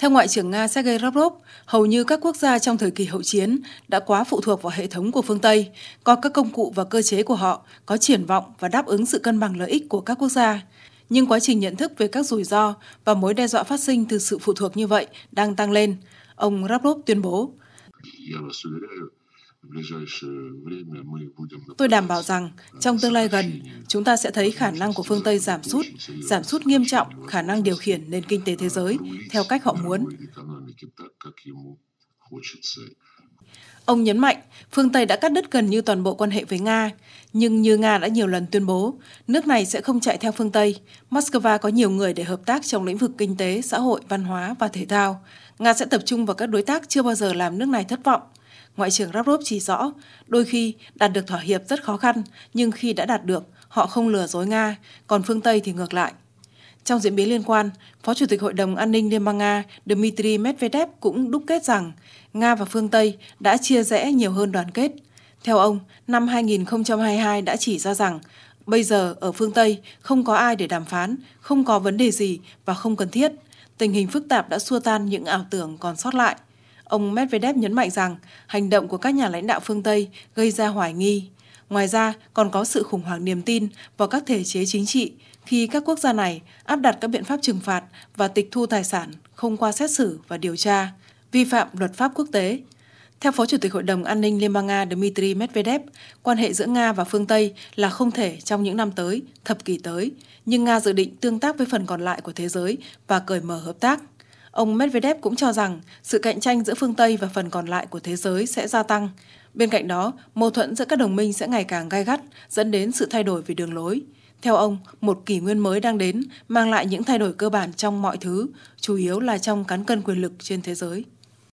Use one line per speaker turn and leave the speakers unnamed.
Theo Ngoại trưởng Nga Sergei Lavrov, hầu như các quốc gia trong thời kỳ hậu chiến đã quá phụ thuộc vào hệ thống của phương Tây, coi các công cụ và cơ chế của họ có triển vọng và đáp ứng sự cân bằng lợi ích của các quốc gia. Nhưng quá trình nhận thức về các rủi ro và mối đe dọa phát sinh từ sự phụ thuộc như vậy đang tăng lên, ông Lavrov tuyên bố. Tôi đảm bảo rằng trong tương lai gần, chúng ta sẽ thấy khả năng của phương Tây giảm sút, giảm sút nghiêm trọng khả năng điều khiển nền kinh tế thế giới theo cách họ muốn. Ông nhấn mạnh, phương Tây đã cắt đứt gần như toàn bộ quan hệ với Nga, nhưng như Nga đã nhiều lần tuyên bố, nước này sẽ không chạy theo phương Tây. Moscow có nhiều người để hợp tác trong lĩnh vực kinh tế, xã hội, văn hóa và thể thao. Nga sẽ tập trung vào các đối tác chưa bao giờ làm nước này thất vọng, Ngoại trưởng Lavrov chỉ rõ, đôi khi đạt được thỏa hiệp rất khó khăn, nhưng khi đã đạt được, họ không lừa dối Nga, còn phương Tây thì ngược lại. Trong diễn biến liên quan, Phó Chủ tịch Hội đồng An ninh Liên bang Nga Dmitry Medvedev cũng đúc kết rằng Nga và phương Tây đã chia rẽ nhiều hơn đoàn kết. Theo ông, năm 2022 đã chỉ ra rằng bây giờ ở phương Tây không có ai để đàm phán, không có vấn đề gì và không cần thiết. Tình hình phức tạp đã xua tan những ảo tưởng còn sót lại. Ông Medvedev nhấn mạnh rằng hành động của các nhà lãnh đạo phương Tây gây ra hoài nghi. Ngoài ra, còn có sự khủng hoảng niềm tin vào các thể chế chính trị khi các quốc gia này áp đặt các biện pháp trừng phạt và tịch thu tài sản không qua xét xử và điều tra, vi phạm luật pháp quốc tế. Theo Phó Chủ tịch Hội đồng An ninh Liên bang Nga Dmitry Medvedev, quan hệ giữa Nga và phương Tây là không thể trong những năm tới, thập kỷ tới, nhưng Nga dự định tương tác với phần còn lại của thế giới và cởi mở hợp tác. Ông Medvedev cũng cho rằng sự cạnh tranh giữa phương Tây và phần còn lại của thế giới sẽ gia tăng. Bên cạnh đó, mâu thuẫn giữa các đồng minh sẽ ngày càng gai gắt, dẫn đến sự thay đổi về đường lối. Theo ông, một kỷ nguyên mới đang đến, mang lại những thay đổi cơ bản trong mọi thứ, chủ yếu là trong cán cân quyền lực trên thế giới.